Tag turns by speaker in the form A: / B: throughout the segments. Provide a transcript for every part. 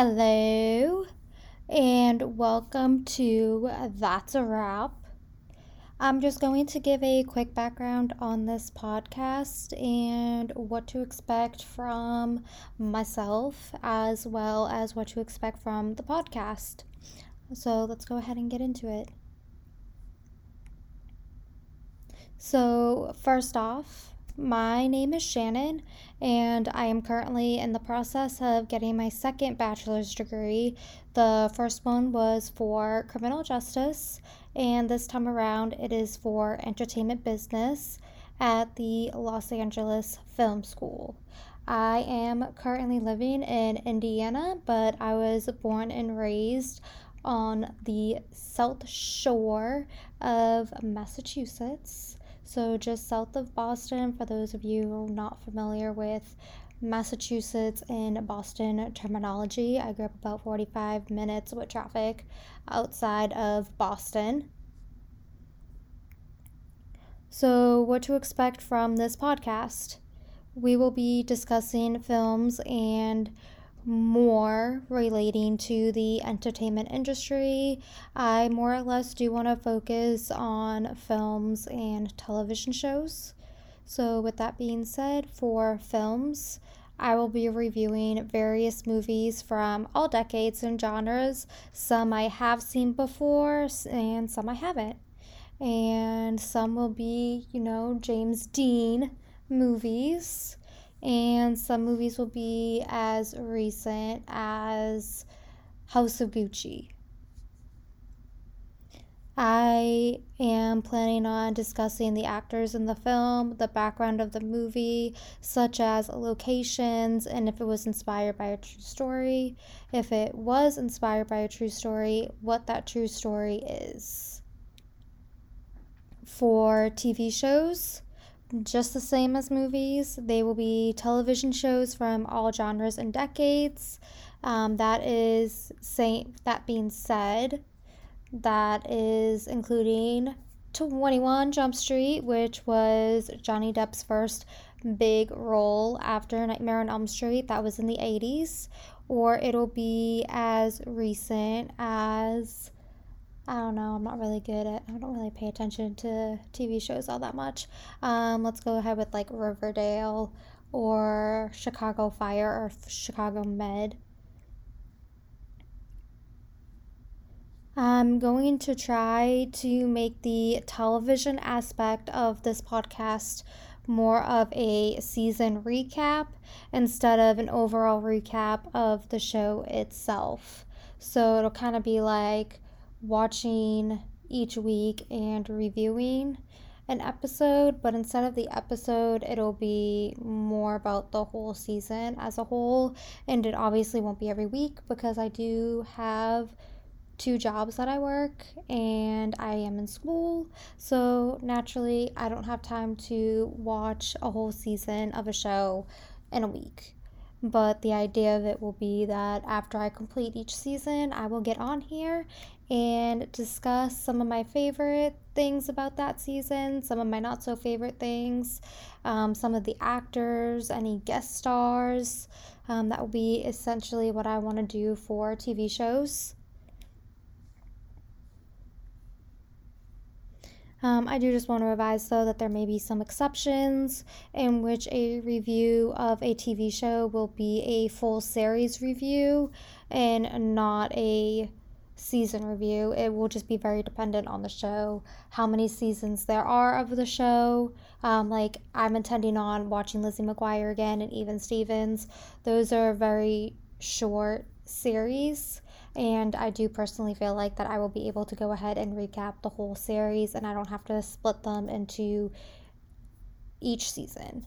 A: Hello, and welcome to That's a Wrap. I'm just going to give a quick background on this podcast and what to expect from myself, as well as what to expect from the podcast. So let's go ahead and get into it. So, first off, my name is Shannon, and I am currently in the process of getting my second bachelor's degree. The first one was for criminal justice, and this time around it is for entertainment business at the Los Angeles Film School. I am currently living in Indiana, but I was born and raised on the South Shore of Massachusetts. So, just south of Boston, for those of you not familiar with Massachusetts and Boston terminology, I grew up about 45 minutes with traffic outside of Boston. So, what to expect from this podcast? We will be discussing films and more relating to the entertainment industry. I more or less do want to focus on films and television shows. So, with that being said, for films, I will be reviewing various movies from all decades and genres. Some I have seen before, and some I haven't. And some will be, you know, James Dean movies and some movies will be as recent as House of Gucci. I am planning on discussing the actors in the film, the background of the movie, such as locations, and if it was inspired by a true story. If it was inspired by a true story, what that true story is. For TV shows, just the same as movies. They will be television shows from all genres and decades. Um, that is say that being said, that is including 21 Jump Street, which was Johnny Depp's first big role after Nightmare on Elm Street. That was in the 80s. Or it'll be as recent as I don't know. I'm not really good at. I don't really pay attention to TV shows all that much. Um, let's go ahead with like Riverdale or Chicago Fire or Chicago Med. I'm going to try to make the television aspect of this podcast more of a season recap instead of an overall recap of the show itself. So it'll kind of be like watching each week and reviewing an episode, but instead of the episode, it'll be more about the whole season as a whole. And it obviously won't be every week because I do have two jobs that I work and I am in school. So naturally, I don't have time to watch a whole season of a show in a week. But the idea of it will be that after I complete each season, I will get on here and discuss some of my favorite things about that season, some of my not so favorite things, um, some of the actors, any guest stars. Um, that will be essentially what I want to do for TV shows. Um, I do just want to advise, though, that there may be some exceptions in which a review of a TV show will be a full series review and not a season review. It will just be very dependent on the show, how many seasons there are of the show. Um, like, I'm intending on watching Lizzie McGuire again and Even Stevens. Those are very short series. And I do personally feel like that I will be able to go ahead and recap the whole series and I don't have to split them into each season.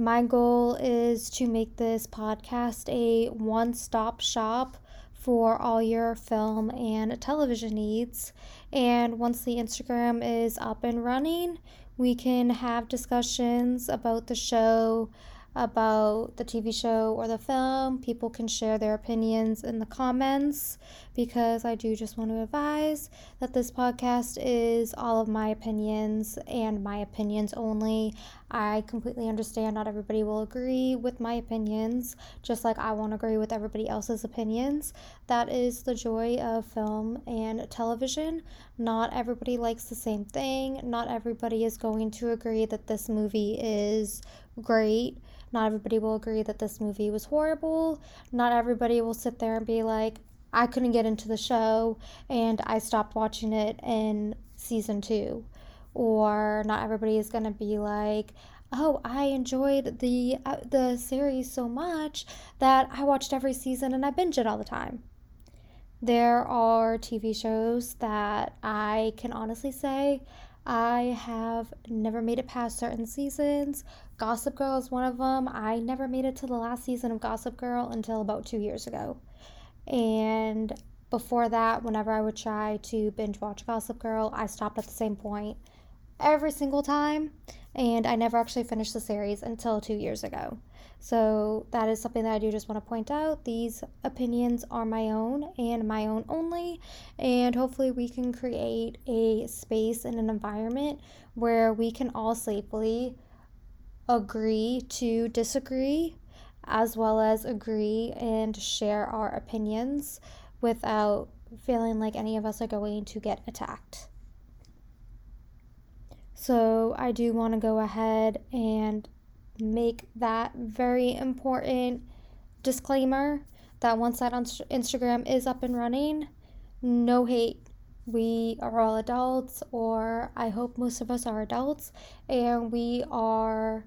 A: My goal is to make this podcast a one stop shop for all your film and television needs. And once the Instagram is up and running, we can have discussions about the show, about the TV show or the film, people can share their opinions in the comments because I do just want to advise that this podcast is all of my opinions and my opinions only. I completely understand not everybody will agree with my opinions, just like I won't agree with everybody else's opinions. That is the joy of film and television. Not everybody likes the same thing. Not everybody is going to agree that this movie is great. Not everybody will agree that this movie was horrible. Not everybody will sit there and be like, I couldn't get into the show and I stopped watching it in season two. Or not everybody is going to be like, oh, I enjoyed the uh, the series so much that I watched every season and I binge it all the time. There are TV shows that I can honestly say I have never made it past certain seasons. Gossip Girl is one of them. I never made it to the last season of Gossip Girl until about two years ago. And before that, whenever I would try to binge watch Gossip Girl, I stopped at the same point every single time. And I never actually finished the series until two years ago. So that is something that I do just want to point out. These opinions are my own and my own only. And hopefully, we can create a space and an environment where we can all safely agree to disagree as well as agree and share our opinions without feeling like any of us are going to get attacked. So, I do want to go ahead and make that very important disclaimer that once that on Instagram is up and running, no hate. We are all adults, or I hope most of us are adults, and we are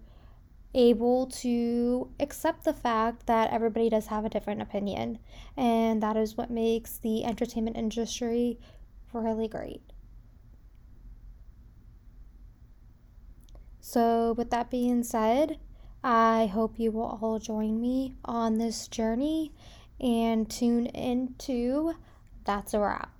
A: able to accept the fact that everybody does have a different opinion. And that is what makes the entertainment industry really great. So, with that being said, I hope you will all join me on this journey and tune into That's a Wrap.